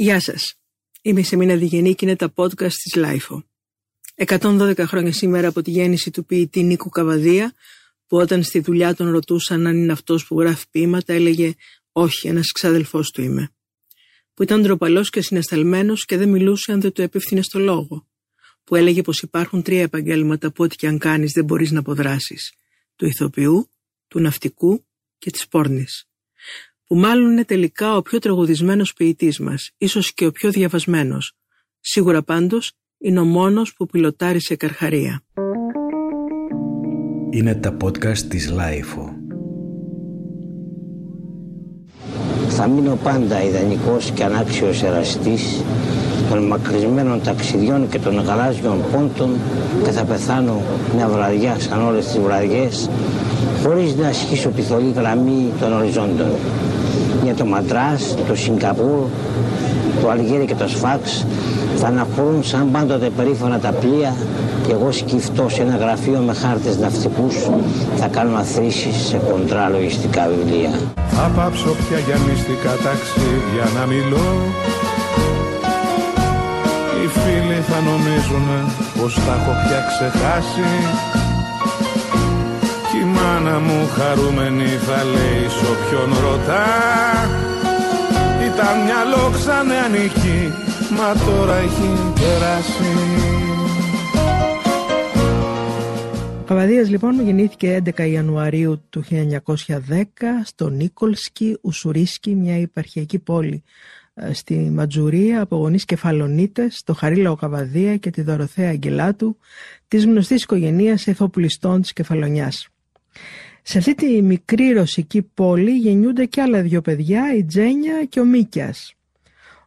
Γεια σας. Είμαι η Σεμίνα Διγενή και είναι τα podcast της LiFO. 112 χρόνια σήμερα από τη γέννηση του ποιητή Νίκου Καββαδία, που όταν στη δουλειά τον ρωτούσαν αν είναι αυτός που γράφει ποιήματα, έλεγε «Όχι, ένας ξάδελφός του είμαι». Που ήταν ντροπαλός και συνεσταλμένος και δεν μιλούσε αν δεν του απηύθυνες το λόγο. Που έλεγε πως υπάρχουν τρία επαγγέλματα που ό,τι και αν κάνεις δεν μπορείς να αποδράσεις. Του ηθοποιού, του ναυτικού και της πόρνης που μάλλον είναι τελικά ο πιο τραγουδισμένος ποιητής μας, ίσως και ο πιο διαβασμένος. Σίγουρα πάντως είναι ο μόνος που πιλωτάρει σε καρχαρία. Είναι τα podcast της LiFO. Θα μείνω πάντα ιδανικός και ανάξιος εραστής των μακρισμένων ταξιδιών και των γαλάζιων πόντων και θα πεθάνω μια βραδιά σαν όλες τις βραδιές χωρίς να ασχίσω τη θολή γραμμή των οριζόντων για το Μαντράς, το Σιγκαπούρ, το Αλγέρι και το Σφάξ θα αναχωρούν σαν πάντοτε περήφανα τα πλοία και εγώ σκυφτώ σε ένα γραφείο με χάρτες ναυτικούς θα κάνω αθροίσεις σε κοντρά λογιστικά βιβλία. Θα πάψω πια για μυστικά ταξίδια να μιλώ Οι φίλοι θα νομίζουν πως τα έχω πια ξεχάσει η μάνα μου χαρούμενη θα λέει σ' όποιον ρωτά Ήταν μια λόξα νεανική μα τώρα έχει περάσει Παπαδίας λοιπόν γεννήθηκε 11 Ιανουαρίου του 1910 στο Νίκολσκι, Ουσουρίσκι, μια υπαρχιακή πόλη ε, στη Ματζουρία από γονείς κεφαλονίτες, το Χαρίλαο Καβαδία και τη Δωροθέα Αγγελάτου της γνωστής οικογενείας εφοπλιστών της Κεφαλονιάς. Σε αυτή τη μικρή ρωσική πόλη γεννιούνται και άλλα δυο παιδιά, η Τζένια και ο Μίκιας.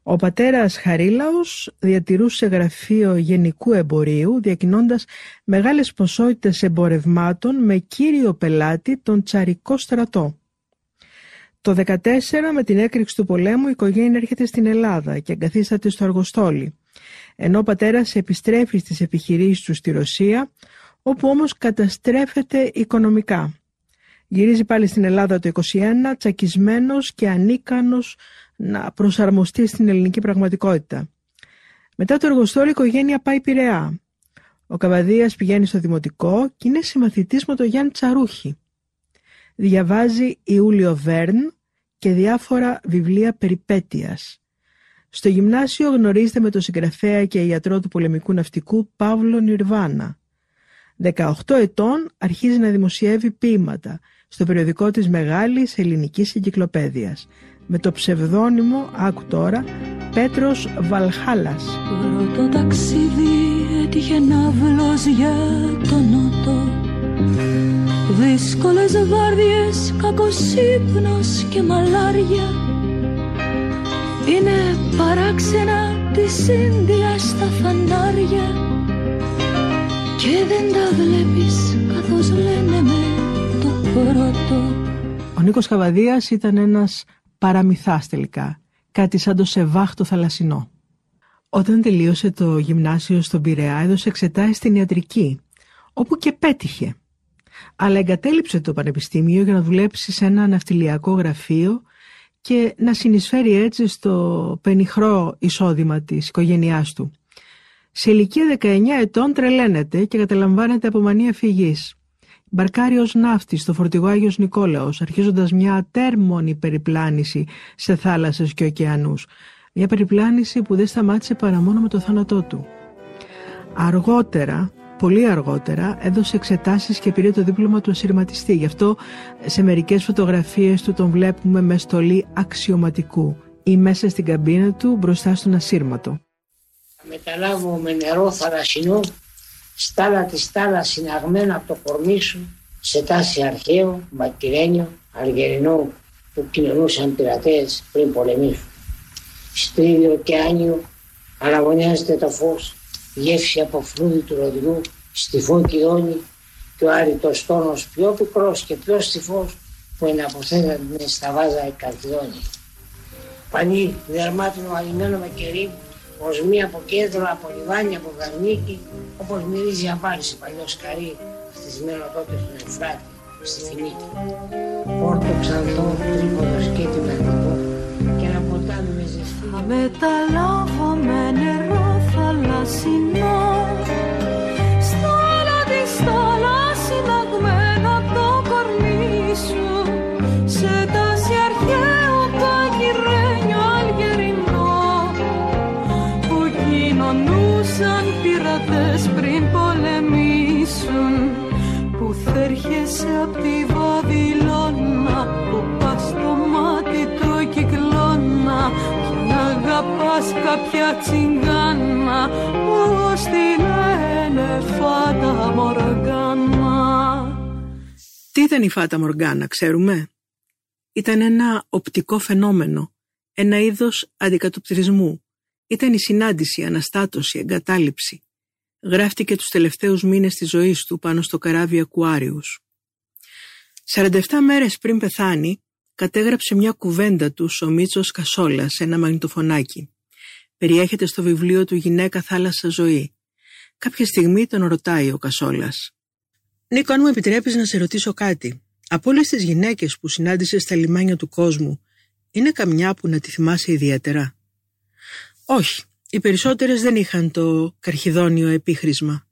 Ο πατέρας Χαρίλαος διατηρούσε γραφείο γενικού εμπορίου, διακινώντας μεγάλες ποσότητες εμπορευμάτων με κύριο πελάτη τον τσαρικό στρατό. Το 14 με την έκρηξη του πολέμου η οικογένεια έρχεται στην Ελλάδα και εγκαθίσταται στο Αργοστόλι, ενώ ο πατέρας επιστρέφει στις επιχειρήσεις του στη Ρωσία, όπου όμως καταστρέφεται οικονομικά. Γυρίζει πάλι στην Ελλάδα το 21, τσακισμένος και ανίκανος να προσαρμοστεί στην ελληνική πραγματικότητα. Μετά το εργοστόλιο η οικογένεια πάει Πειραιά. Ο Καβαδίας πηγαίνει στο δημοτικό και είναι συμμαθητής με τον Γιάννη Τσαρούχη. Διαβάζει Ιούλιο Βέρν και διάφορα βιβλία περιπέτειας. Στο γυμνάσιο γνωρίζεται με τον συγγραφέα και ιατρό του πολεμικού ναυτικού Παύλο Νιρβάνα. 18 ετών αρχίζει να δημοσιεύει ποίηματα στο περιοδικό της Μεγάλης Ελληνικής Εγκυκλοπαίδειας. Με το ψευδόνυμο, άκου τώρα, Πέτρος Βαλχάλας. Πρώτο ταξίδι έτυχε ναύλος για τον νότο. Δύσκολες βάρδιες, κακός ύπνος και μαλάρια. Είναι παράξενα της Ίνδιας στα φανάρια Και δεν τα βλέπεις καθώς λένε με πρώτο. Ο Νίκος Καβαδίας ήταν ένας παραμυθάς τελικά, κάτι σαν το σεβάχτο θαλασσινό. Όταν τελείωσε το γυμνάσιο στον Πειραιά έδωσε εξετάσεις στην ιατρική, όπου και πέτυχε. Αλλά εγκατέλειψε το πανεπιστήμιο για να δουλέψει σε ένα ναυτιλιακό γραφείο και να συνεισφέρει έτσι στο πενιχρό εισόδημα της οικογένειάς του. Σε ηλικία 19 ετών τρελαίνεται και καταλαμβάνεται από μανία φυγής. Μπαρκάρει ως ναύτης στο φορτηγό Άγιος Νικόλαος, αρχίζοντας μια ατέρμονη περιπλάνηση σε θάλασσες και ωκεανούς. Μια περιπλάνηση που δεν σταμάτησε παρά μόνο με το θάνατό του. Αργότερα, πολύ αργότερα, έδωσε εξετάσεις και πήρε το δίπλωμα του ασυρματιστή. Γι' αυτό σε μερικές φωτογραφίες του τον βλέπουμε με στολή αξιωματικού ή μέσα στην καμπίνα του μπροστά στον ασύρματο. Μεταλάβω με νερό θαλασσινό στάλα τη στάλα συναγμένα από το κορμί σου σε τάση αρχαίο, μακυρένιο, αργερινό που κοινωνούσαν πειρατές πριν πολεμήσουν. Στο ίδιο ωκεάνιο αναγωνιάζεται το φως, γεύση από φλούδι του ροδινού, στιφό κυδόνι και ο άρρητος τόνος πιο πικρός και πιο στιφός που εναποθέτανε στα βάζα η καρκιδόνια. Πανί δερμάτινο αλυμένο με κερί ως μία από κέντρο, από λιβάνι, από γαρνίκι, όπως μυρίζει απάρηση παλιός σκαρί, χτισμένο τότε στον Εφράτη, στη Φινίκη. Πόρτο ξανθό, τρίποδο σκέτη μαγνητό και ένα ποτάμι με ζεστή θα μεταλάβω με νερό θαλασσινό θα έρχεσαι απ' τη Βαβυλώνα που πας στο μάτι του κυκλώνα και να αγαπάς κάποια τσιγκάνα που στη λένε φάτα μοργάνα Τι ήταν η Φάτα Μοργάνα, ξέρουμε; Ήταν ένα οπτικό φαινόμενο, ένα είδος αντικατοπτρισμού. Ήταν η συνάντηση, η αναστάτωση, η εγκατάλειψη. Γράφτηκε τους τελευταίους μήνες της ζωής του πάνω στο καράβι Ακουάριους. 47 μέρες πριν πεθάνει, κατέγραψε μια κουβέντα τους ο Μίτσος Κασόλας σε ένα μαγνητοφωνάκι. Περιέχεται στο βιβλίο του «Γυναίκα θάλασσα ζωή». Κάποια στιγμή τον ρωτάει ο Κασόλας. Νίκο, αν μου επιτρέπεις να σε ρωτήσω κάτι. Από όλες τις γυναίκες που συνάντησες στα λιμάνια του κόσμου, είναι καμιά που να τη θυμάσαι ιδιαίτερα; Όχι, οι περισσότερες δεν είχαν το καρχιδόνιο επίχρησμα.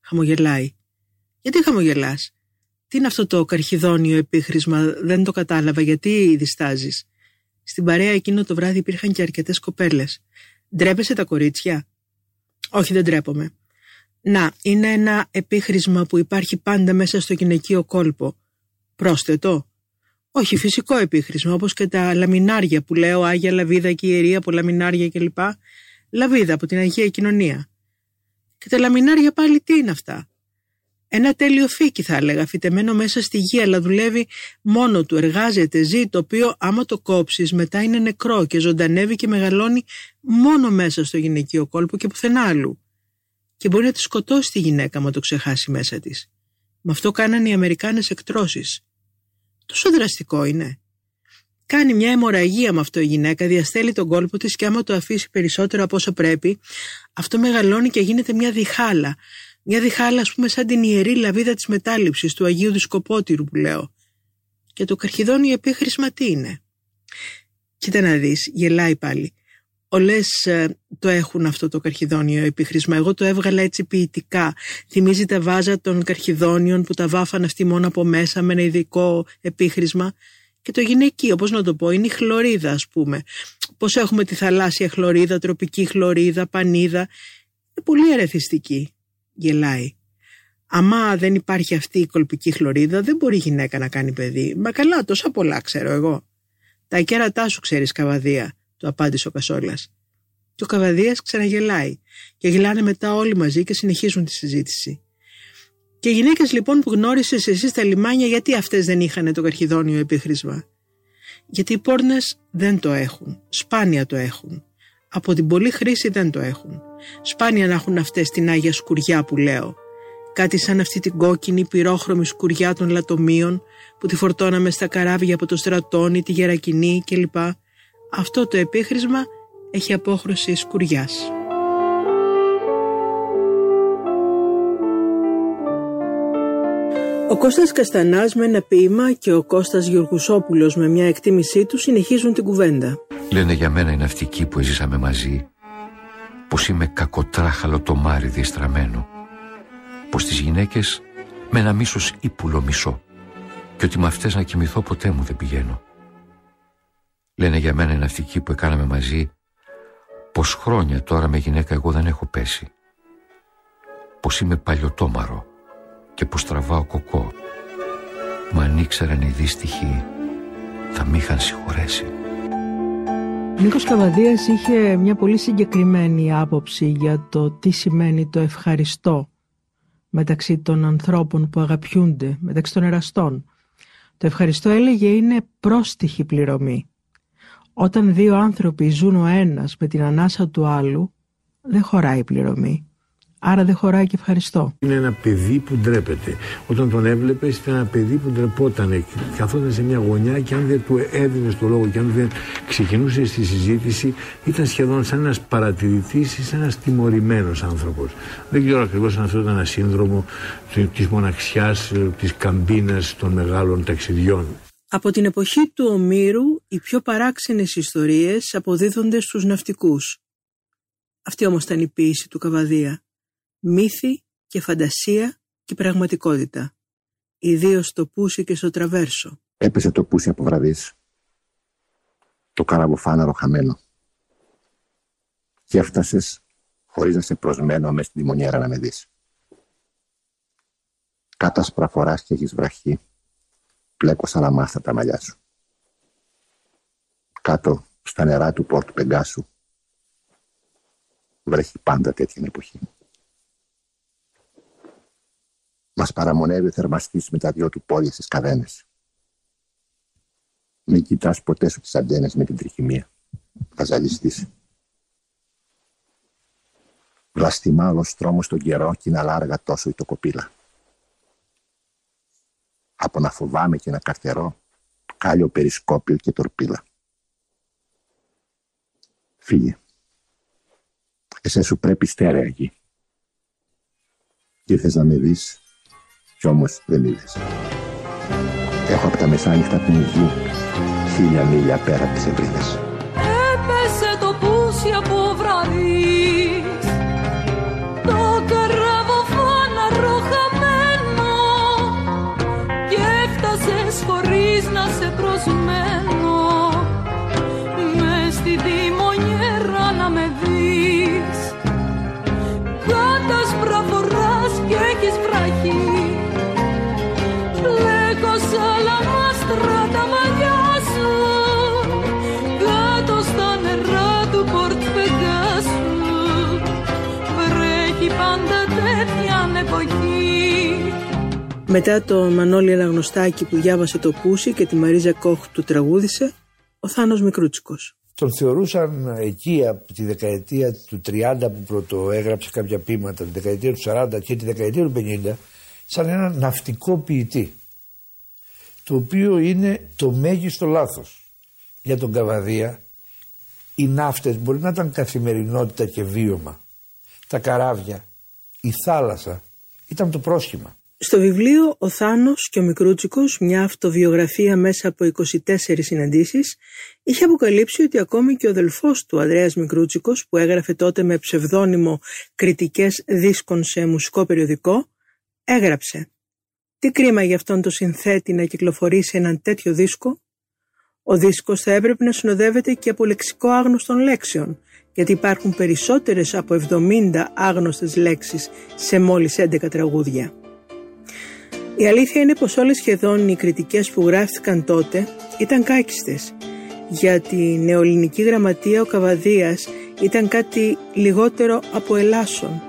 Χαμογελάει. Γιατί χαμογελάς; Τι είναι αυτό το καρχιδόνιο επίχρησμα, δεν το κατάλαβα, γιατί διστάζεις; Στην παρέα εκείνο το βράδυ υπήρχαν και αρκετές κοπέλες. Ντρέπεσαι τα κορίτσια; Όχι, δεν ντρέπομαι. Να, είναι ένα επίχρησμα που υπάρχει πάντα μέσα στο γυναικείο κόλπο. Πρόσθετο; Όχι, φυσικό επίχρησμα, όπως και τα λαμινάρια που λέω Άγια Λαβίδα και Ιερία από λαμινάρια κλπ. Λαβίδα από την Αγία Κοινωνία. Και τα λαμινάρια πάλι τι είναι αυτά; Ένα τέλειο φύκι θα έλεγα, φυτεμένο μέσα στη γη, αλλά δουλεύει μόνο του, εργάζεται, ζει, το οποίο άμα το κόψεις μετά είναι νεκρό και ζωντανεύει και μεγαλώνει μόνο μέσα στο γυναικείο κόλπο και πουθενά αλλού. Και μπορεί να τη σκοτώσει τη γυναίκα μα το ξεχάσει μέσα της. Με αυτό κάνανε οι Αμερικάνες εκτρώσεις. Τόσο δραστικό είναι. Κάνει μια αιμορραγία με αυτό η γυναίκα, διαστέλει τον κόλπο της και άμα το αφήσει περισσότερο από όσο πρέπει, αυτό μεγαλώνει και γίνεται μια διχάλα. Μια διχάλα, ας πούμε, σαν την ιερή λαβίδα της μετάληψης του Αγίου Δισκοπότηρου που λέω. Και το καρχιδόνι επίχρησμα τι είναι. Κοίτα να δεις, γελάει πάλι. Όλες ε, το έχουν αυτό το καρχιδόνιο επίχρησμα. Εγώ το έβγαλα έτσι ποιητικά. Θυμίζει τα βάζα των καρχιδόνιων που τα βάφαν αυτοί μόνο από μέσα με ένα ειδικό επίχρησμα. Και το γυναικείο, πώς να το πω, είναι η χλωρίδα ας πούμε. Πώς έχουμε τη θαλάσσια χλωρίδα, τροπική χλωρίδα, πανίδα. Είναι πολύ ερεθιστική. Γελάει. Αμά δεν υπάρχει αυτή η κολπική χλωρίδα, δεν μπορεί η γυναίκα να κάνει παιδί. Μα καλά, τόσα πολλά ξέρω εγώ. Τα κέρατά σου ξέρεις, Καβαδία, του απάντησε ο Κασόλας. Και ο Καβαδίας ξαναγελάει. Και γελάνε μετά όλοι μαζί και συνεχίζουν τη συζήτηση. Και οι γυναίκες λοιπόν που γνώρισες εσύ στα λιμάνια, γιατί αυτές δεν είχαν το καρχιδόνιο επίχρησμα; Γιατί οι πόρνες δεν το έχουν. Σπάνια το έχουν. Από την πολλή χρήση δεν το έχουν. Σπάνια να έχουν αυτές την Άγια Σκουριά που λέω. Κάτι σαν αυτή την κόκκινη πυρόχρωμη σκουριά των λατομείων που τη φορτώναμε στα καράβια από το στρατόνι, τη γερακινή κλπ. Αυτό το επίχρησμα έχει απόχρωση σκουριάς. Ο Κώστας Καστανάς με ένα ποίημα και ο Κώστας Γεωργουσόπουλος με μια εκτίμησή του συνεχίζουν την κουβέντα. Λένε για μένα οι ναυτικοί που έζησαμε μαζί πως είμαι κακοτράχαλο το μάρι διεστραμμένο πως τις γυναίκες με ένα μίσος ύπουλο μισό και ότι με αυτές να κοιμηθώ ποτέ μου δεν πηγαίνω. Λένε για μένα οι ναυτικοί που έκαναμε μαζί πως χρόνια τώρα με γυναίκα εγώ δεν έχω πέσει. Πως είμαι παλιωτόμαρο και πως τραβάω κοκό. Μα αν ήξεραν οι δύστιχοι θα μ' είχαν συγχωρέσει. Ο Νίκος Καβαδίας είχε μια πολύ συγκεκριμένη άποψη για το τι σημαίνει το ευχαριστώ μεταξύ των ανθρώπων που αγαπιούνται, μεταξύ των εραστών. Το ευχαριστώ έλεγε είναι πρόστιχη πληρωμή. Όταν δύο άνθρωποι ζουν ο ένας με την ανάσα του άλλου, δεν χωράει πληρωμή. Άρα δεν χωράει και ευχαριστώ. Είναι ένα παιδί που ντρέπεται. Όταν τον έβλεπες, ήταν ένα παιδί που ντρεπόταν. Καθόταν σε μια γωνιά και αν δεν του έδινες το λόγο και αν δεν ξεκινούσες στη συζήτηση, ήταν σχεδόν σαν ένας παρατηρητής ή σαν ένας τιμωρημένος άνθρωπος. Δεν ξέρω ακριβώς αν αυτό ήταν ένα σύνδρομο της μοναξιάς, της καμπίνας των μεγάλων ταξιδιών. Από την εποχή του Ομήρου οι πιο παράξενες ιστορίες αποδίδονται στους ναυτικούς. Αυτή όμως ήταν η ποίηση του Καβαδία. Μύθι και φαντασία και πραγματικότητα. Ιδίως στο Πούσι και στο Τραβέρσο. Έπεσε το Πούσι από βραδείς. Το καραβοφάναρο χαμένο. Και έφτασες χωρίς να σε προσμένω μες στην τιμονιέρα να με δεις. Κάτασπρα φοράς και έχεις βραχεί πλέκω μάθα τα μαλλιά σου. Κάτω στα νερά του πόρτου Πεγκάσου βρέχει πάντα τέτοια εποχή. Μας παραμονεύει ο θερμαστής με τα δυο του πόδια στις καδένες. Μην κοιτάς ποτέ σου τις αντένες με την τριχημία. Θα ζαλιστείς. Βλαστημά όλο στρώμο στον καιρό και είναι αλάργα τόσο η το κοπήλα από να φοβάμαι και να καρτερώ, κάλιο περισκόπιο και τορπίλα. Φύγε. Εσέ σου πρέπει στέρεα εκεί. Και θες να με δεις, κι όμως δεν είδες. Έχω από τα μεσάνυχτα την γη, χίλια μίλια πέρα από τις ευρύδες. Μετά το Μανώλη Αναγνωστάκη που διάβασε το Πούσι και τη Μαρίζα Κόχ του τραγούδισε, ο Θάνος Μικρούτσικος. Τον θεωρούσαν εκεί από τη δεκαετία του 30 που πρώτο έγραψε κάποια ποίηματα, τη δεκαετία του 40 και τη δεκαετία του 50, σαν ένα ναυτικό ποιητή. Το οποίο είναι το μέγιστο λάθος. Για τον Καβαδία οι ναύτες μπορεί να ήταν καθημερινότητα και βίωμα. Τα καράβια, η θάλασσα ήταν το πρόσχημα. Στο βιβλίο «Ο Θάνος και ο Μικρούτσικος, μια αυτοβιογραφία μέσα από 24 συναντήσεις, είχε αποκαλύψει ότι ακόμη και ο αδελφός του Ανδρέας Μικρούτσικος, που έγραφε τότε με ψευδόνυμο κριτικές δίσκων σε μουσικό περιοδικό, έγραψε «Τι κρίμα για αυτόν το συνθέτη να κυκλοφορήσει έναν τέτοιο δίσκο. Ο δίσκος θα έπρεπε να συνοδεύεται και από λεξικό άγνωστων λέξεων, γιατί υπάρχουν περισσότερες από 70 άγνωστες λέξεις σε μόλις 11 τραγούδια». Η αλήθεια είναι πως όλες σχεδόν οι κριτικές που γράφτηκαν τότε ήταν κάκιστες. Για τη νεοελληνική γραμματεία ο Καβαδίας ήταν κάτι λιγότερο από ελάσσον.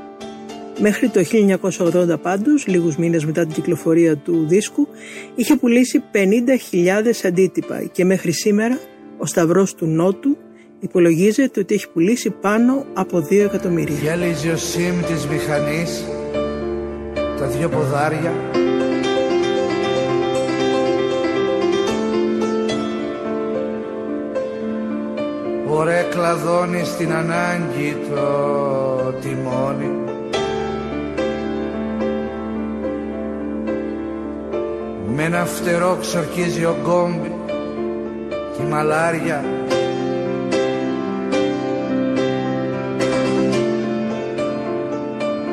Μέχρι το 1980 πάντως, λίγους μήνες μετά την κυκλοφορία του δίσκου, είχε πουλήσει 50.000 αντίτυπα και μέχρι σήμερα ο Σταυρός του Νότου υπολογίζεται ότι έχει πουλήσει πάνω από 2 εκατομμύρια. Γέλιζε ο Σιμ της μηχανής, τα δυο ποδάρια Ωραία κλαδώνει στην ανάγκη το τιμόνι. Με ένα φτερό ξορκίζει ο γκόμπι και η μαλάρια.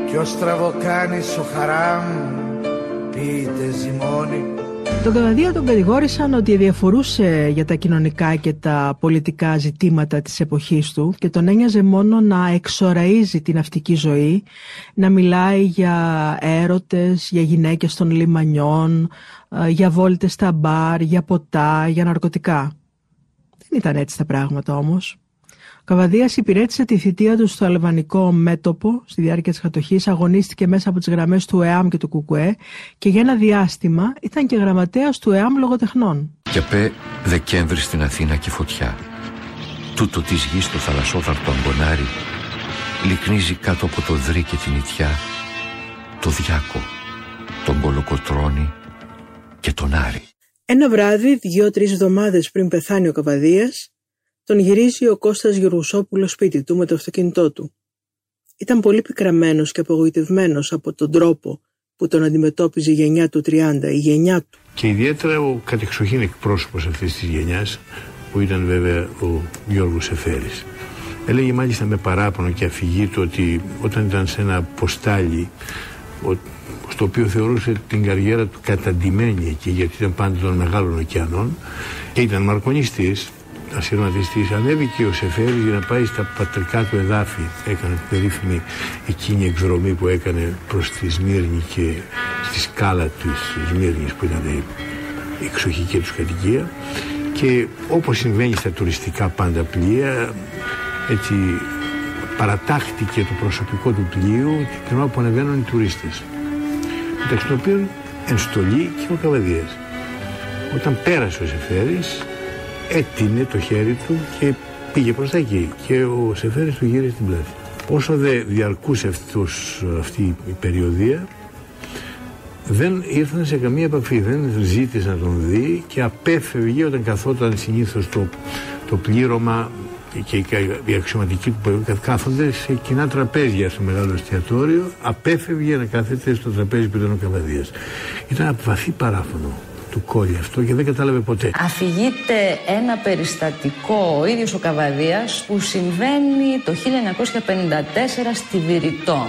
Κι ο στραβοκάνης ο χαράμ πείτε ζυμώνει τον Καβαδία τον κατηγόρησαν ότι διαφορούσε για τα κοινωνικά και τα πολιτικά ζητήματα της εποχής του και τον ένοιαζε μόνο να εξοραίζει την ναυτική ζωή, να μιλάει για έρωτες, για γυναίκες των λιμανιών, ε, για βόλτες στα μπαρ, για ποτά, για ναρκωτικά. Δεν ήταν έτσι τα πράγματα όμως. Καβαδίας υπηρέτησε τη θητεία του στο αλβανικό μέτωπο στη διάρκεια της κατοχής, αγωνίστηκε μέσα από τις γραμμές του ΕΑΜ και του ΚΚΕ και για ένα διάστημα ήταν και γραμματέας του ΕΑΜ λογοτεχνών. Και πέ Δεκέμβρη στην Αθήνα και φωτιά. Τούτο της γης στο θαλασσόδαρτο αμπονάρι λυκνίζει κάτω από το δρύ και την ιτιά το διάκο, τον κολοκοτρόνη και τον Άρη. Ένα βράδυ, δύο-τρει εβδομάδες πριν πεθάνει ο Καβαδίας, τον γυρίζει ο Κώστας Γεωργουσόπουλος σπίτι του με το αυτοκίνητό του. Ήταν πολύ πικραμένος και απογοητευμένος από τον τρόπο που τον αντιμετώπιζε η γενιά του 30, η γενιά του. Και ιδιαίτερα ο κατεξοχήν εκπρόσωπος αυτής της γενιάς που ήταν βέβαια ο Γιώργος Εφέρης. Έλεγε μάλιστα με παράπονο και αφηγή του ότι όταν ήταν σε ένα ποστάλι στο οποίο θεωρούσε την καριέρα του καταντημένη εκεί γιατί ήταν πάντα των μεγάλων ωκεανών και ήταν μαρκονιστής ασυρματιστής ανέβηκε ο Σεφέρης για να πάει στα πατρικά του εδάφη. Έκανε την περίφημη εκείνη εκδρομή που έκανε προς τη Σμύρνη και στη σκάλα της Σμύρνης που ήταν η εξοχική του κατοικία και όπως συμβαίνει στα τουριστικά πάντα πλοία έτσι παρατάχτηκε το προσωπικό του πλοίου την ώρα που ανεβαίνουν οι τουρίστες. Μεταξύ των οποίων ενστολή και ο Καβαδίας. Όταν πέρασε ο Σεφέρης έτεινε το χέρι του και πήγε προς τα εκεί. Και ο Σεφέρης του γύρισε την πλάτη. Όσο δε διαρκούσε αυτός, αυτή η περιοδία δεν ήρθαν σε καμία επαφή, δεν ζήτησε να τον δει και απέφευγε όταν καθόταν συνήθως το, το πλήρωμα και οι αξιωματικοί που κάθονται σε κοινά τραπέζια στο μεγάλο εστιατόριο, απέφευγε να κάθεται στο τραπέζι που ήταν ο Καβαδίας. Ήταν από βαθύ παράφωνο του κόλλη αυτό και δεν κατάλαβε ποτέ. Αφηγείται ένα περιστατικό ο ίδιος ο Καβαδίας που συμβαίνει το 1954 στη Βηρητό.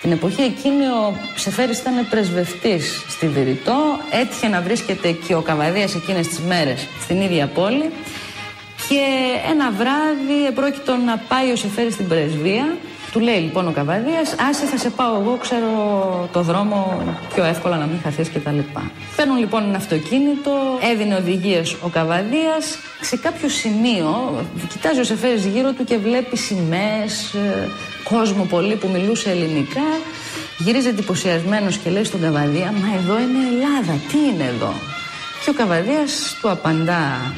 Την εποχή εκείνη ο Ψεφέρης ήταν πρεσβευτής στη Βηρητό, έτυχε να βρίσκεται και ο Καβαδίας εκείνες τις μέρες στην ίδια πόλη και ένα βράδυ επρόκειτο να πάει ο Σεφέρης στην πρεσβεία του λέει λοιπόν ο Καβαδίας, άσε θα σε πάω εγώ, ξέρω το δρόμο πιο εύκολα να μην χαθείς και τα λοιπά. Παίρνουν λοιπόν ένα αυτοκίνητο, έδινε οδηγίες ο Καβαδίας, σε κάποιο σημείο κοιτάζει ο Σεφέρης γύρω του και βλέπει σημαίες, ε, κόσμο πολύ που μιλούσε ελληνικά. Γυρίζει εντυπωσιασμένος και λέει στον Καβαδία, μα εδώ είναι Ελλάδα, τι είναι εδώ; Και ο Καβαδίας του απαντά,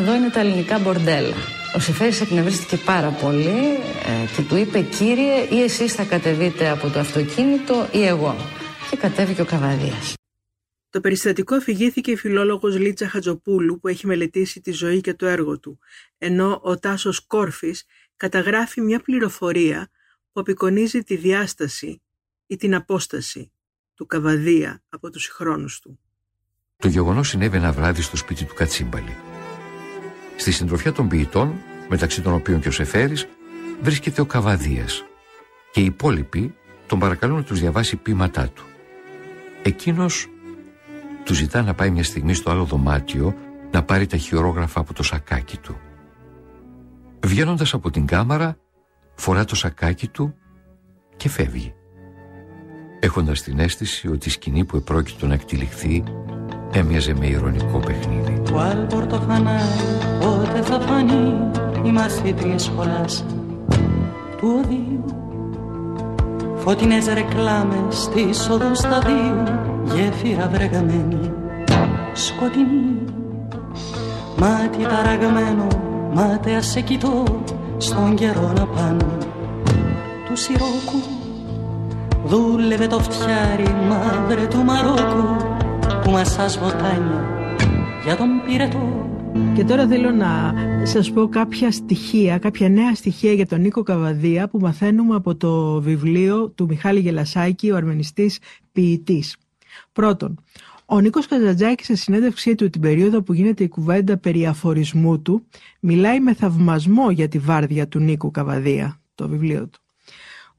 εδώ είναι τα ελληνικά μπορντέλα. Ο Σεφέρης εκνευρίστηκε πάρα πολύ ε, και του είπε «Κύριε, ή εσείς θα κατεβείτε από το αυτοκίνητο ή εγώ». Και κατέβηκε ο Καβαδίας. Το περιστατικό αφηγήθηκε η φιλόλογος Λίτσα Χατζοπούλου που έχει μελετήσει τη ζωή και το έργο του, ενώ ο Τάσος Κόρφης καταγράφει μια πληροφορία που απεικονίζει τη διάσταση ή την απόσταση του Καβαδία από τους χρόνους του. Το γεγονός συνέβη ένα βράδυ στο σπίτι του Κατσίμπαλη. Στη συντροφιά των ποιητών, μεταξύ των οποίων και ο Σεφέρης, βρίσκεται ο Καβαδίας και οι υπόλοιποι τον παρακαλούν να τους διαβάσει ποίηματά του. Εκείνος του ζητά να πάει μια στιγμή στο άλλο δωμάτιο να πάρει τα χειρόγραφα από το σακάκι του. Βγαίνοντας από την κάμαρα, φορά το σακάκι του και φεύγει. Έχοντας την αίσθηση ότι η σκηνή που επρόκειτο να εκτυλιχθεί έμοιαζε με ηρωνικό παιχνίδι. Το άλπορτο φανάρι πότε θα φανεί οι μαθήτριες σχολάς του οδείου. Φωτεινές ρεκλάμες στη οδού σταδίου γέφυρα βρεγαμένη σκοτεινή. Μάτι ταραγμένο, μάταια σε κοιτώ στον καιρό να πάνε τους Σιρόκου δούλευε το φτιάρι μαύρε του Μαρόκου που μασάς βοτάνια για τον πυρετό και τώρα θέλω να σας πω κάποια στοιχεία, κάποια νέα στοιχεία για τον Νίκο Καβαδία που μαθαίνουμε από το βιβλίο του Μιχάλη Γελασάκη, ο αρμενιστής ποιητής. Πρώτον, ο Νίκος Καζαντζάκης σε συνέντευξή του την περίοδο που γίνεται η κουβέντα περί αφορισμού του μιλάει με θαυμασμό για τη βάρδια του Νίκου Καβαδία, το βιβλίο του.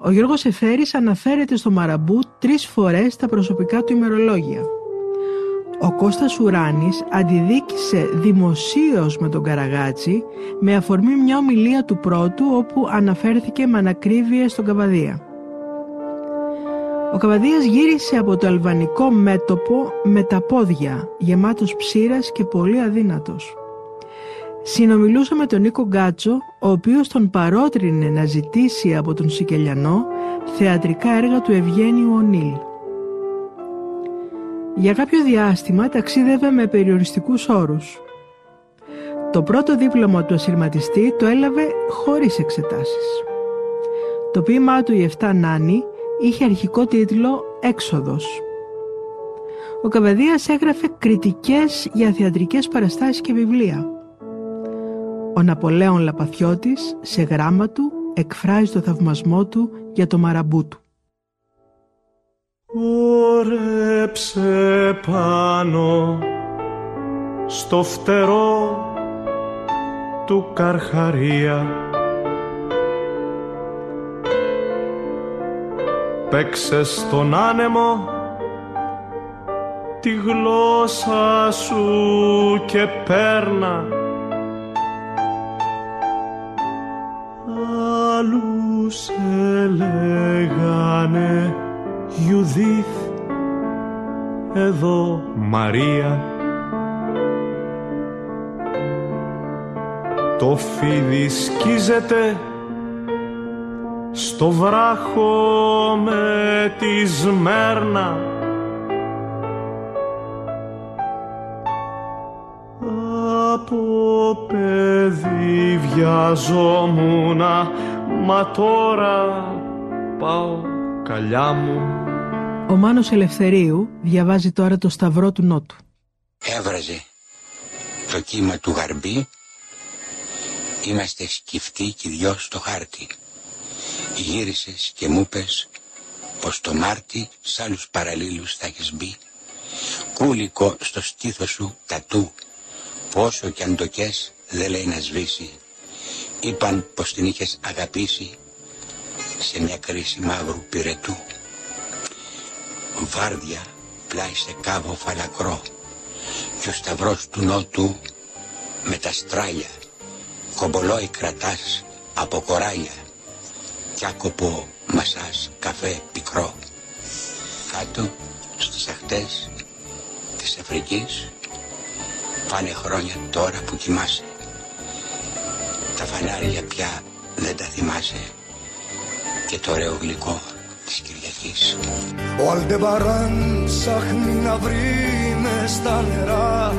Ο Γιώργος Εφέρης αναφέρεται στο Μαραμπού τρεις φορές στα προσωπικά του ημερολόγια. Ο Κώστας Ουράνης αντιδίκησε δημοσίως με τον Καραγάτσι με αφορμή μια ομιλία του πρώτου όπου αναφέρθηκε με ανακρίβεια στον Καβαδία. Ο Καβαδίας γύρισε από το αλβανικό μέτωπο με τα πόδια, γεμάτος ψήρας και πολύ αδύνατος. Συνομιλούσα με τον Νίκο Γκάτσο, ο οποίος τον παρότρινε να ζητήσει από τον Σικελιανό θεατρικά έργα του Ευγένιου Ονίλ. Για κάποιο διάστημα ταξίδευε με περιοριστικούς όρους. Το πρώτο δίπλωμα του ασυρματιστή το έλαβε χωρίς εξετάσεις. Το ποίημά του «Η Εφτά Νάνη» είχε αρχικό τίτλο «Έξοδος». Ο Καβαδίας έγραφε κριτικές για θεατρικές παραστάσεις και βιβλία. Ο Ναπολέων Λαπαθιώτης σε γράμμα του εκφράζει το θαυμασμό του για το μαραμπού του. Ωρέψε πάνω στο φτερό του Καρχαρία Παίξε στον άνεμο τη γλώσσα σου και πέρνα Ιουδίθ εδώ Μαρία. Το φίδι σκίζεται στο βράχο με τη σμέρνα. Από παιδί βιαζόμουνα μα τώρα πάω καλιά μου Ο Μάνος Ελευθερίου διαβάζει τώρα το Σταυρό του Νότου. Έβραζε το κύμα του γαρμπή. Είμαστε σκυφτοί και δυο στο χάρτη. Γύρισες και μου πες πως το Μάρτι σ' άλλους παραλίλους θα έχεις μπει. Κούλικο στο στήθος σου τατού. Πόσο κι αν το κες δεν λέει να σβήσει. Είπαν πως την είχες αγαπήσει Σε μια κρίση μαύρου πυρετού Βάρδια πλάι σε κάβο φαλακρό Και ο σταυρός του νότου με τα στράλια Κομπολόι κρατάς από κοράλια Κι άκοπο μασάς καφέ πικρό. Κάτω στις αχτές της Αφρικής Πάνε χρόνια τώρα που κοιμάσαι. Τα φανάρια πια δεν τα θυμάσαι Και το ωραίο γλυκό της Κυριακής Ο Αλντεμπαράν ψάχνει να βρει μες στα νερά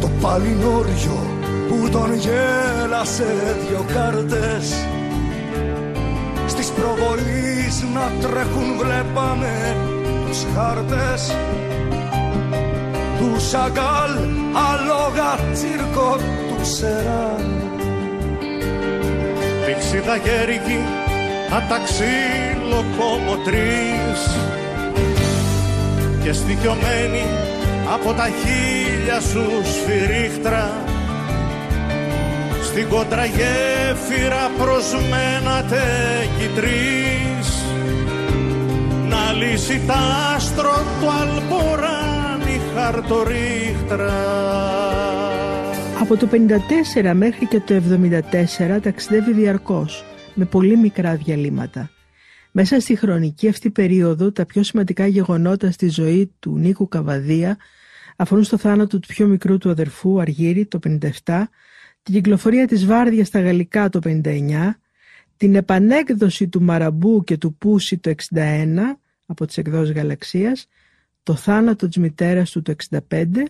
Το παλινόριο που τον γέλασε δυο κάρτες. Στις προβολείς να τρέχουν βλέπαμε τους χάρτες. Τους Σαγκάλ αλόγα τσίρκο τους Σεράν. Πηξίδα γέρικη αταξί λοκομοτρής και στοιχειωμένη από τα χίλια σου σφυρίχτρα. Στην κόντρα γέφυρα προσμένατε κι τρεις να λύσει τ' άστρο του αλμποράνι χαρτορίχτρα. Από το 54 μέχρι και το 74 ταξιδεύει διαρκώς, με πολύ μικρά διαλύματα. Μέσα στη χρονική αυτή περίοδο τα πιο σημαντικά γεγονότα στη ζωή του Νίκου Καβαδία αφορούν στο θάνατο του πιο μικρού του αδερφού Αργύρη το 57 την κυκλοφορία της Βάρδιας στα γαλλικά το 59, την επανέκδοση του Μαραμπού και του Πούση το 61 από τις εκδόσεις Γαλαξίας, το θάνατο της μητέρας του το 65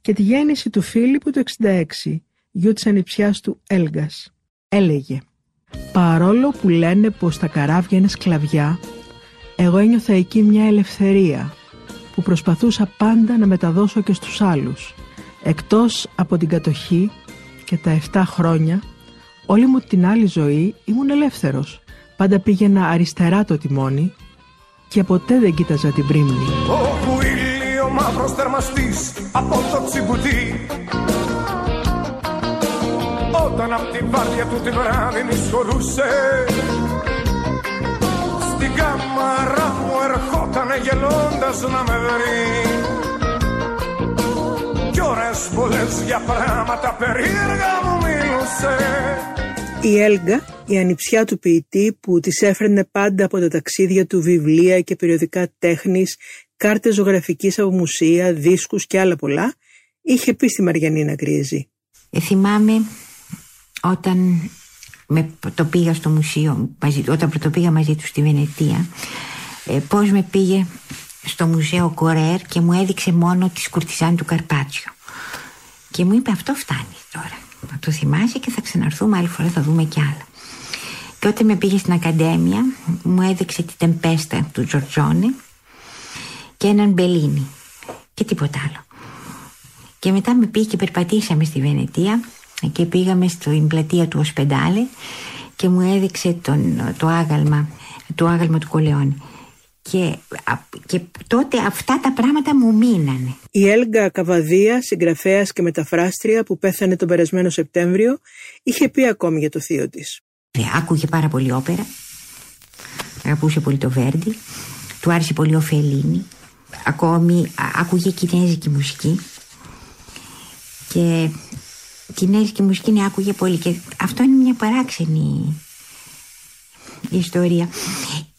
και τη γέννηση του Φίλιππου το 66, γιου της ανιψιάς του Έλγας. Έλεγε «Παρόλο που λένε πως τα καράβια είναι σκλαβιά, εγώ ένιωθα εκεί μια ελευθερία που προσπαθούσα πάντα να μεταδώσω και στους άλλους. Εκτός από την κατοχή και τα 7 χρόνια, όλη μου την άλλη ζωή ήμουν ελεύθερος. Πάντα πήγαινα αριστερά το τιμόνι και ποτέ δεν κοίταζα την πρίμνη. Όπου ήλιο μαύρος θερμαστής από το τσιμπουτί Όταν απ' τη βάρδια του τη βράδυ νησχωρούσε Στην κάμαρα μου ερχότανε γελώντας να με βρει κι ώρες πολλές για πράγματα περίεργα μου μίλουσε Η Έλγα, η ανιψιά του ποιητή που της έφερνε πάντα από τα ταξίδια του βιβλία και περιοδικά τέχνης, κάρτες ζωγραφικής από μουσεία, δίσκους και άλλα πολλά, είχε πει στη Μαριανίνα Γκρίζη. Ε, θυμάμαι όταν με, το πήγα στο μουσείο, μαζί, όταν το πήγα μαζί του στη Βενετία, ε, πώς με πήγε στο μουσείο Κορέρ και μου έδειξε μόνο τη σκουρτιζάν του Καρπάτσιο. Και μου είπε αυτό φτάνει τώρα. Να το θυμάσαι και θα ξαναρθούμε άλλη φορά θα δούμε κι άλλα. Και όταν με πήγε στην Ακαδέμια μου έδειξε τη τεμπέστα του Τζορτζόνη και έναν Μπελίνι και τίποτα άλλο. Και μετά με πήγε και περπατήσαμε στη Βενετία και πήγαμε στην πλατεία του Οσπεντάλε και μου έδειξε τον, το άγαλμα, το άγαλμα του Κολεόνη. και, και τότε αυτά τα πράγματα μου μείνανε. Η Έλγα Καβαδία, συγγραφέας και μεταφράστρια που πέθανε τον περασμένο Σεπτέμβριο, είχε πει ακόμη για το θείο της. Άκουγε πάρα πολύ όπερα. Αγαπούσε πολύ το Βέρντι. Του άρεσε πολύ ο Φελίνη. Ακόμη άκουγε κινέζικη μουσική. Και κινέζικη μουσική ναι, άκουγε πολύ. Και αυτό είναι μια παράξενη ιστορία.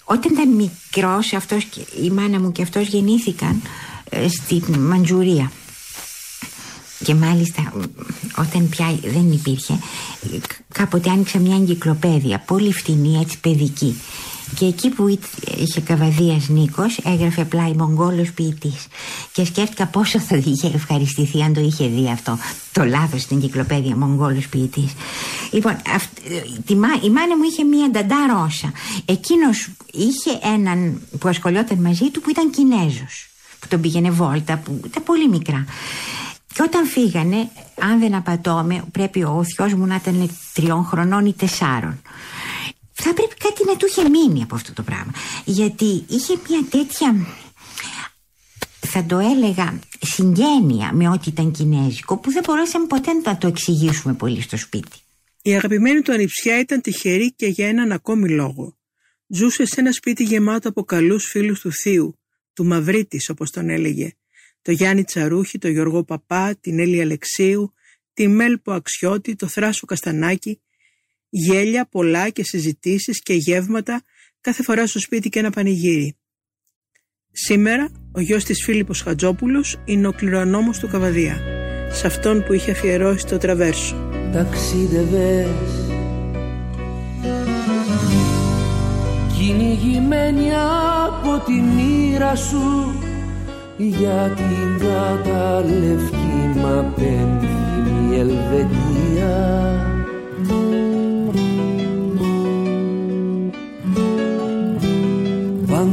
Όταν ήταν μικρός αυτός, η μάνα μου και αυτός γεννήθηκαν ε, στη Μαντζουρία και μάλιστα όταν πια δεν υπήρχε κάποτε άνοιξα μια εγκυκλοπαίδεια πολύ φτηνή έτσι παιδική και εκεί που είχε καβαδίας Νίκος έγραφε απλά η Μογγόλος ποιητής και σκέφτηκα πόσο θα είχε ευχαριστηθεί αν το είχε δει αυτό. Το λάθος στην εγκυκλοπαίδεια Μογγόλος ποιητής. Λοιπόν τη, η μάνα μου είχε μια νταντά ρώσα. Εκείνος είχε έναν που ασχολιόταν μαζί του που ήταν Κινέζος που τον πήγαινε βόλτα που ήταν πολύ μικρά. Και όταν φύγανε, αν δεν απατώμε, πρέπει ο θειός μου να ήταν τριών χρονών ή τεσσάρων. Θα πρέπει κάτι να του είχε μείνει από αυτό το πράγμα. Γιατί είχε μια τέτοια, θα το έλεγα, συγγένεια με ό,τι ήταν κινέζικο, που δεν μπορέσαμε ποτέ να το εξηγήσουμε πολύ στο σπίτι. Η αγαπημένη του ανιψιά ήταν τυχερή και για έναν ακόμη λόγο. Ζούσε σε ένα σπίτι γεμάτο από καλούς φίλους του θείου, του Μαυρίτης όπως τον έλεγε, το Γιάννη Τσαρούχη, το Γιώργο Παπά, την Έλλη Αλεξίου, τη Μέλπο Αξιώτη, το Θράσο Καστανάκη, γέλια πολλά και συζητήσεις και γεύματα κάθε φορά στο σπίτι και ένα πανηγύρι. Σήμερα ο γιος της Φίλιππος Χατζόπουλος είναι ο κληρονόμος του Καβαδία, σε αυτόν που είχε αφιερώσει το τραβέρσο. Ταξίδευες κυνηγημένη από τη μοίρα σου για την καταλευκή μα πένθυμη Ελβετία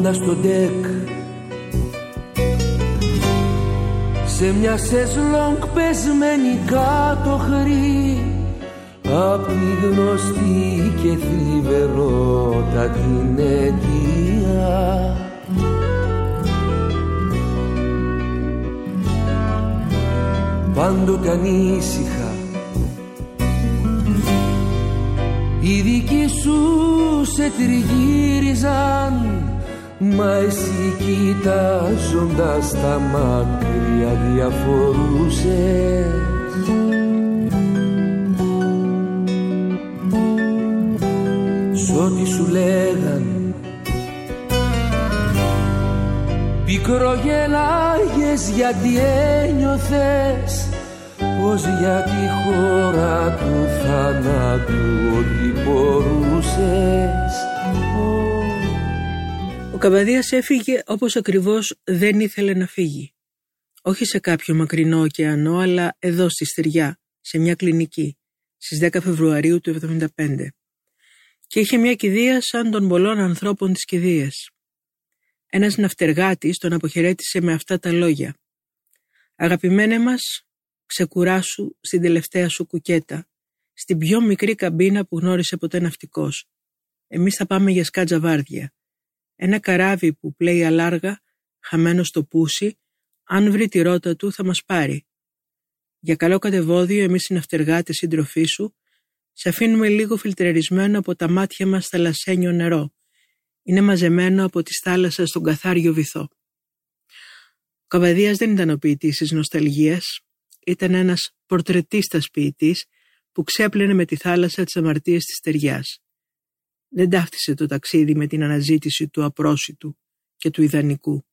Πάντα στο ντεκ. Σε μια σεσλόγκ πεσμένη κάτω χρή απ' τη γνωστή και θλιβερότατη αιτία πάντοτε ανήσυχα. Οι δικοί σου σε τριγύριζαν Μα εσύ κοιτάζοντας τα μάκρια διαφορούσες. Σ' ό,τι σου λέγαν Πικρογελάγες γιατί ένιωθες πως για τη χώρα του θανάτου ότι μπορούσες Ο Καβαδίας έφυγε όπως ακριβώς δεν ήθελε να φύγει. Όχι σε κάποιο μακρινό ωκεανό, αλλά εδώ στη Στεριά, σε μια κλινική, στις 10 Φεβρουαρίου του 1975. Και είχε μια κηδεία σαν των πολλών ανθρώπων της κηδείας. Ένας ναυτεργάτης τον αποχαιρέτησε με αυτά τα λόγια. «Αγαπημένε μας, ξεκουράσου στην τελευταία σου κουκέτα, στην πιο μικρή καμπίνα που γνώρισε ποτέ ναυτικός. Εμείς θα πάμε για σκάτζα βάρδια. Ένα καράβι που πλέει αλάργα, χαμένο στο πούσι, αν βρει τη ρότα του θα μας πάρει. Για καλό κατεβόδιο εμείς οι ναυτεργάτες σύντροφοί σου, σε αφήνουμε λίγο φιλτρερισμένο από τα μάτια μας θαλασσένιο νερό. Είναι μαζεμένο από τη θάλασσα στον καθάριο βυθό. Ο Καβαδίας δεν ήταν ο ποιητής της νοσταλγίας, ήταν ένας πορτρετίστας ποιητής που ξέπλαινε με τη θάλασσα τις αμαρτίες της ταιριάς. Δεν ταύτισε το ταξίδι με την αναζήτηση του απρόσιτου και του ιδανικού.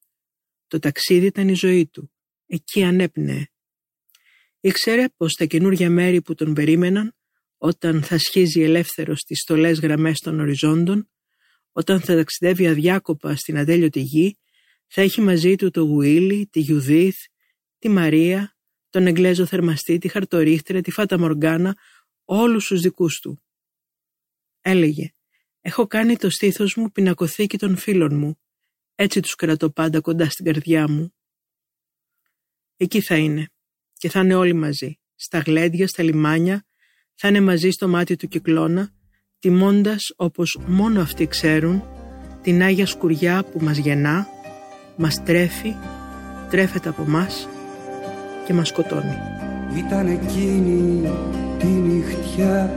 Το ταξίδι ήταν η ζωή του. Εκεί ανέπνεε. Ήξερε πως τα καινούργια μέρη που τον περίμεναν, όταν θα σχίζει ελεύθερος στις στολές γραμμές των οριζόντων, όταν θα ταξιδεύει αδιάκοπα στην ατέλειωτη γη, θα έχει μαζί του το Γουίλι, τη Γιουδίθ, τη Μαρία, τον Εγγλέζο θερμαστή, τη Χαρτορίχτρια, τη Φάτα Μοργκάνα, όλους τους δικούς του. Έλεγε «Έχω κάνει το στήθος μου πινακοθήκη των φίλων μου, έτσι τους κρατώ πάντα κοντά στην καρδιά μου». Εκεί θα είναι και θα είναι όλοι μαζί, στα γλέντια, στα λιμάνια, θα είναι μαζί στο μάτι του κυκλώνα, τιμώντας όπως μόνο αυτοί ξέρουν την Άγια Σκουριά που μας γεννά, μας τρέφει, τρέφεται από μας και μας σκοτώνει. Ήταν εκείνη τη νυχτιά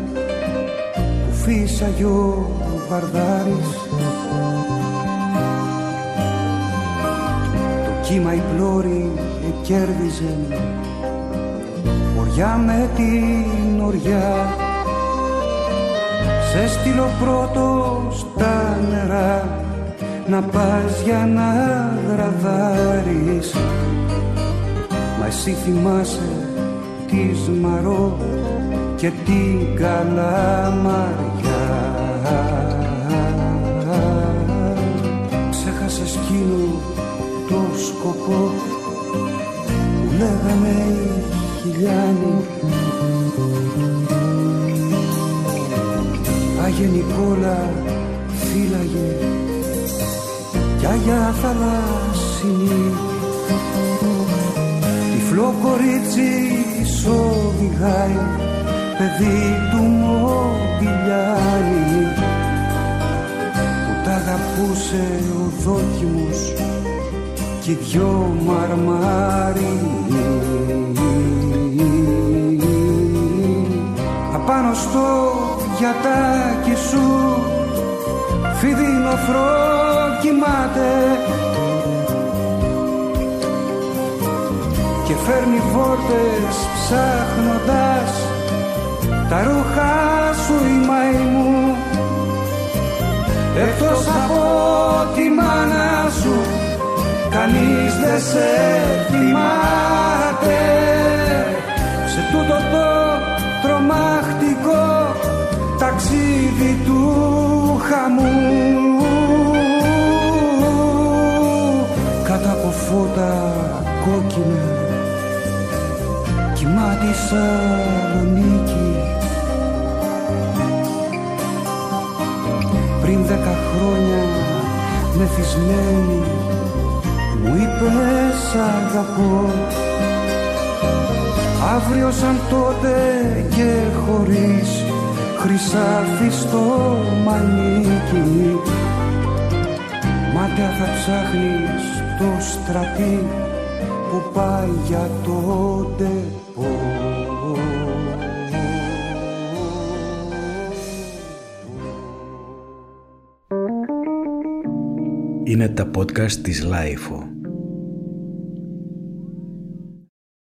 που φύσαγε ο Βαρδάρης Το κύμα η πλώρη εκέρδιζε. Οριά με την οριά. Σε στείλω πρώτος στα νερά. Να πας για να γραδάρεις Μα εσύ θυμάσαι τη Μαρό και την Καλαμαριά εκείνο το σκοπό που λέγανε οι χιλιάνοι. Άγιε Νικόλα φύλαγε κι Άγια θαλάσσινη. Τυφλό κορίτσι σοδηγάει παιδί του Μομπιλιάνη που τα αγαπούσε ο δόκιμος κι δυο μαρμάρινοι απάνω στο γιατάκι σου φρό κοιμάται και φέρνει φόρτες ψάχνοντας τα ρούχα σου η μαϊμού εκτός από τη μάνα σου κανείς δεν σε θυμάται. Σε τούτο το τρομακτικό ταξίδι του χαμού. Κάτω από φώτα κόκκινα κοιμάται η Σαλονίκη δέκα χρόνια μεθυσμένη μου είπες αγαπώ αύριο σαν τότε και χωρίς χρυσάφι στο μανίκι. Μάτια θα ψάχνεις το στρατή που πάει για το τα podcast της Λάιφο.